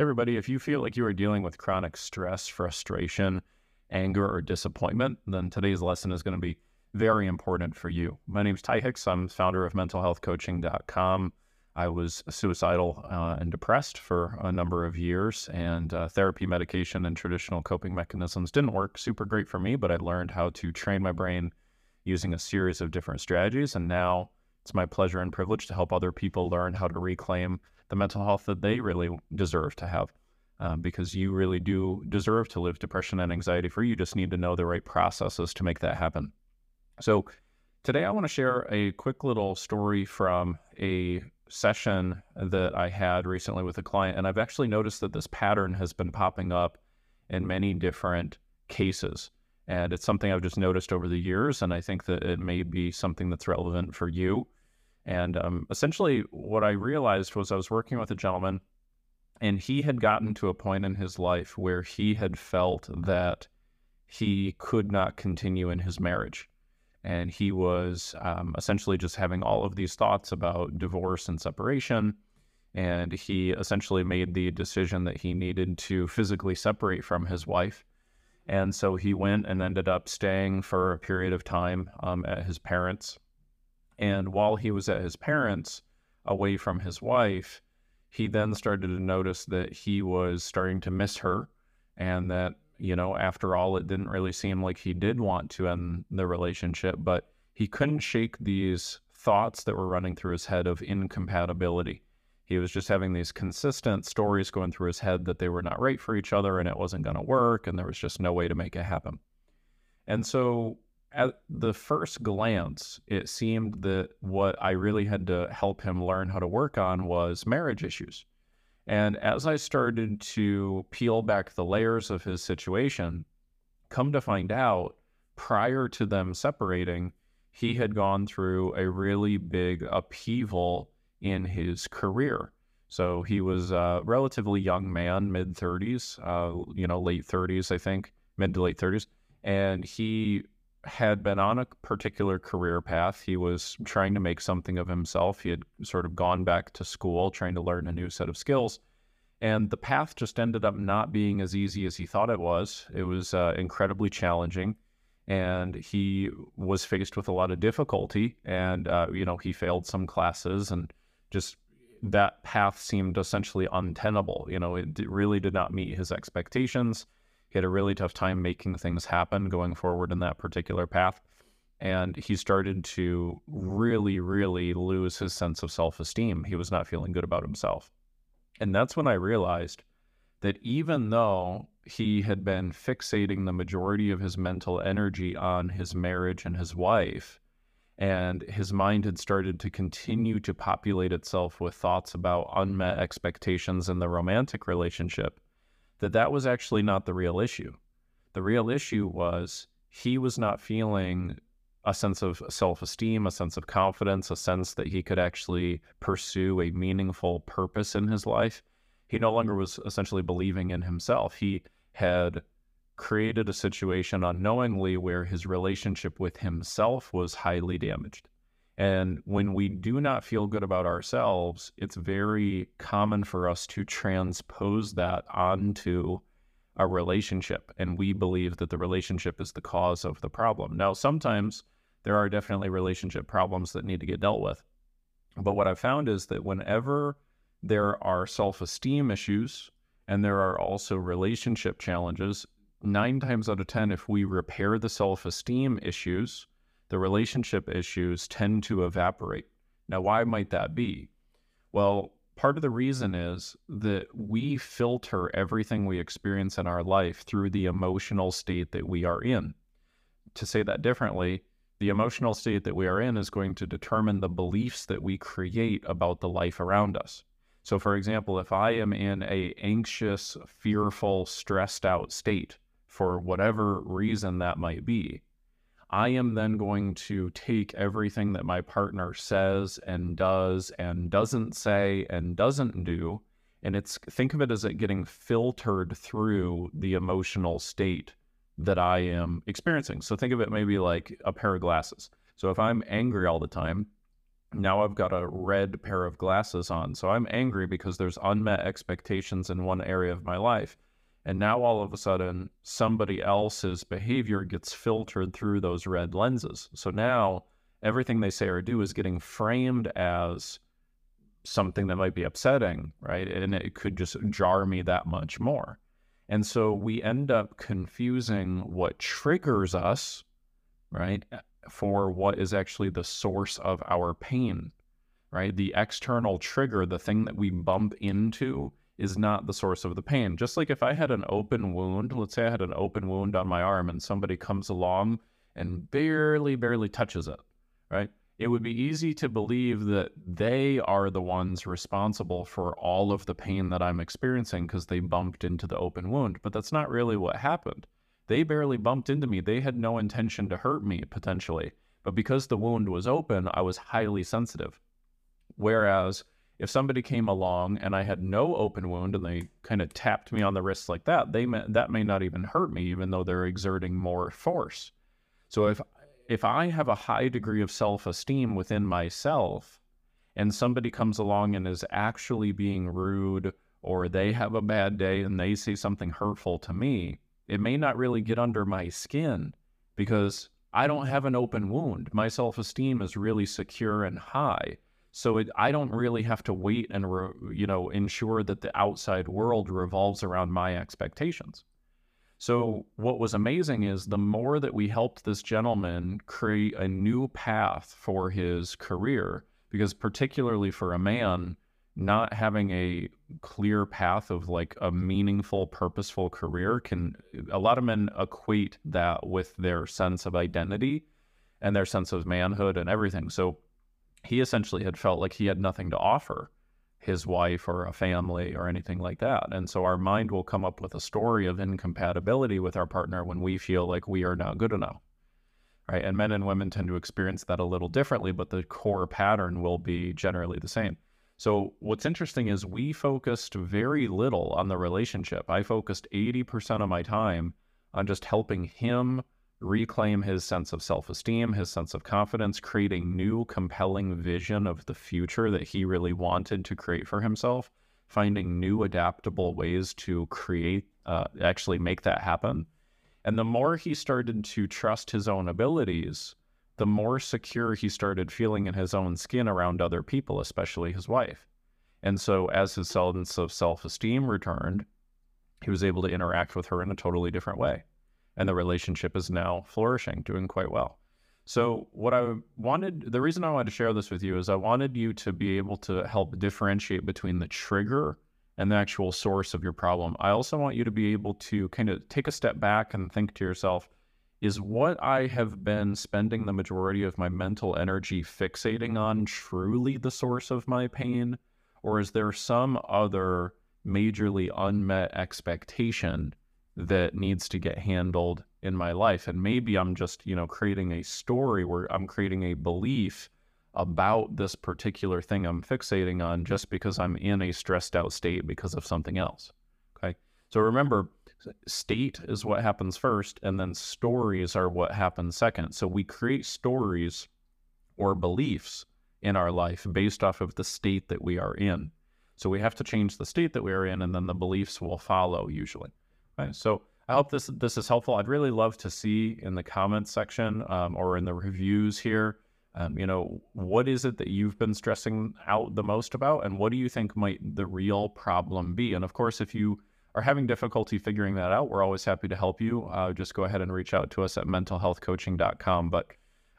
everybody, if you feel like you are dealing with chronic stress, frustration, anger, or disappointment, then today's lesson is going to be very important for you. My name is Ty Hicks. I'm founder of mentalhealthcoaching.com. I was suicidal uh, and depressed for a number of years, and uh, therapy, medication, and traditional coping mechanisms didn't work super great for me, but I learned how to train my brain using a series of different strategies. And now it's my pleasure and privilege to help other people learn how to reclaim the mental health that they really deserve to have. Um, because you really do deserve to live depression and anxiety free. You just need to know the right processes to make that happen. So, today I want to share a quick little story from a session that I had recently with a client. And I've actually noticed that this pattern has been popping up in many different cases. And it's something I've just noticed over the years. And I think that it may be something that's relevant for you. And um, essentially, what I realized was I was working with a gentleman, and he had gotten to a point in his life where he had felt that he could not continue in his marriage. And he was um, essentially just having all of these thoughts about divorce and separation. And he essentially made the decision that he needed to physically separate from his wife. And so he went and ended up staying for a period of time um, at his parents' And while he was at his parents, away from his wife, he then started to notice that he was starting to miss her and that, you know, after all, it didn't really seem like he did want to end the relationship, but he couldn't shake these thoughts that were running through his head of incompatibility. He was just having these consistent stories going through his head that they were not right for each other and it wasn't going to work and there was just no way to make it happen. And so at the first glance, it seemed that what I really had to help him learn how to work on was marriage issues. And as I started to peel back the layers of his situation, come to find out, prior to them separating, he had gone through a really big upheaval in his career. So he was a relatively young man, mid 30s, uh, you know, late 30s, I think, mid to late 30s. And he had been on a particular career path. He was trying to make something of himself. He had sort of gone back to school, trying to learn a new set of skills. And the path just ended up not being as easy as he thought it was. It was uh, incredibly challenging. And he was faced with a lot of difficulty. And, uh, you know, he failed some classes and just that path seemed essentially untenable. You know, it really did not meet his expectations. He had a really tough time making things happen going forward in that particular path. And he started to really, really lose his sense of self esteem. He was not feeling good about himself. And that's when I realized that even though he had been fixating the majority of his mental energy on his marriage and his wife, and his mind had started to continue to populate itself with thoughts about unmet expectations in the romantic relationship, that that was actually not the real issue. The real issue was he was not feeling a sense of self esteem, a sense of confidence, a sense that he could actually pursue a meaningful purpose in his life. He no longer was essentially believing in himself. He had created a situation unknowingly where his relationship with himself was highly damaged. And when we do not feel good about ourselves, it's very common for us to transpose that onto a relationship. And we believe that the relationship is the cause of the problem. Now, sometimes there are definitely relationship problems that need to get dealt with. But what I've found is that whenever there are self esteem issues and there are also relationship challenges, nine times out of 10, if we repair the self esteem issues, the relationship issues tend to evaporate. Now, why might that be? Well, part of the reason is that we filter everything we experience in our life through the emotional state that we are in. To say that differently, the emotional state that we are in is going to determine the beliefs that we create about the life around us. So for example, if I am in a anxious, fearful, stressed out state for whatever reason that might be, I am then going to take everything that my partner says and does and doesn't say and doesn't do. And it's think of it as it getting filtered through the emotional state that I am experiencing. So think of it maybe like a pair of glasses. So if I'm angry all the time, now I've got a red pair of glasses on. So I'm angry because there's unmet expectations in one area of my life. And now all of a sudden, somebody else's behavior gets filtered through those red lenses. So now everything they say or do is getting framed as something that might be upsetting, right? And it could just jar me that much more. And so we end up confusing what triggers us, right, eh, for what is actually the source of our pain, right? The external trigger, the thing that we bump into, is not the source of the pain. Just like if I had an open wound, let's say I had an open wound on my arm and somebody comes along and barely, barely touches it, right? It would be easy to believe that they are the ones responsible for all of the pain that I'm experiencing because they bumped into the open wound. But that's not really what happened. They barely bumped into me. They had no intention to hurt me potentially. But because the wound was open, I was highly sensitive. Whereas if somebody came along and I had no open wound and they kind of tapped me on the wrist like that, they may, that may not even hurt me, even though they're exerting more force. So if if I have a high degree of self esteem within myself, and somebody comes along and is actually being rude, or they have a bad day and they say something hurtful to me, it may not really get under my skin because I don't have an open wound. My self esteem is really secure and high. So it, I don't really have to wait and re, you know ensure that the outside world revolves around my expectations. So what was amazing is the more that we helped this gentleman create a new path for his career, because particularly for a man, not having a clear path of like a meaningful, purposeful career can a lot of men equate that with their sense of identity and their sense of manhood and everything. So he essentially had felt like he had nothing to offer his wife or a family or anything like that. And so our mind will come up with a story of incompatibility with our partner when we feel like we are not good enough. Right. And men and women tend to experience that a little differently, but the core pattern will be generally the same. So what's interesting is we focused very little on the relationship. I focused 80% of my time on just helping him reclaim his sense of self esteem, his sense of confidence, create a new, compelling vision of the future that he really wanted to create for himself, finding new, adaptable ways to create, uh, actually make that happen. And the more he started to trust his own abilities, the more secure he started feeling in his own skin around other people, especially his wife. And so, as his sense of self esteem returned, he was able to interact with her in a totally different way and the relationship is now flourishing, doing quite well. So, mm-hmm. what I wanted, the reason I wanted to share this with you is I wanted you to be able to help differentiate between the trigger and the actual source of your problem. I also want you to be able to kind of take a step back and think to yourself, is what I have been spending the majority of my mental energy fixating on truly the source of my pain? Or is there some other majorly unmet expectation that needs to get handled in my life. And maybe I'm just, you know, creating a story where I'm creating a belief about this particular thing I'm fixating on just because I'm in a stressed out state because of something else. Okay. So remember, state is what happens first, and then stories are what happens second. So we create stories or beliefs in our life based off of the state that we are in. So we have to change the state that we are in, and then the beliefs will follow usually. Okay, so I hope this this is helpful. I'd really love to see in the comments section um, or in the reviews here, um, you know, what is it that you've been stressing out the most about, and what do you think might the real problem be? And of course, if you are having difficulty figuring that out, we're always happy to help you. Uh, just go ahead and reach out to us at mentalhealthcoaching.com. But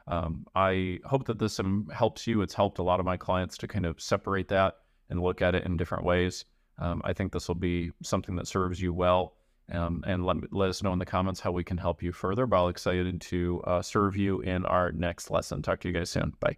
um, I hope that this um, helps you. It's helped a lot of my clients to kind of separate that and look at it in different ways. Um, I think this will be something that serves you well um, and let, let us know in the comments how we can help you further. But I'm excited to uh, serve you in our next lesson. Talk to you guys soon. Bye.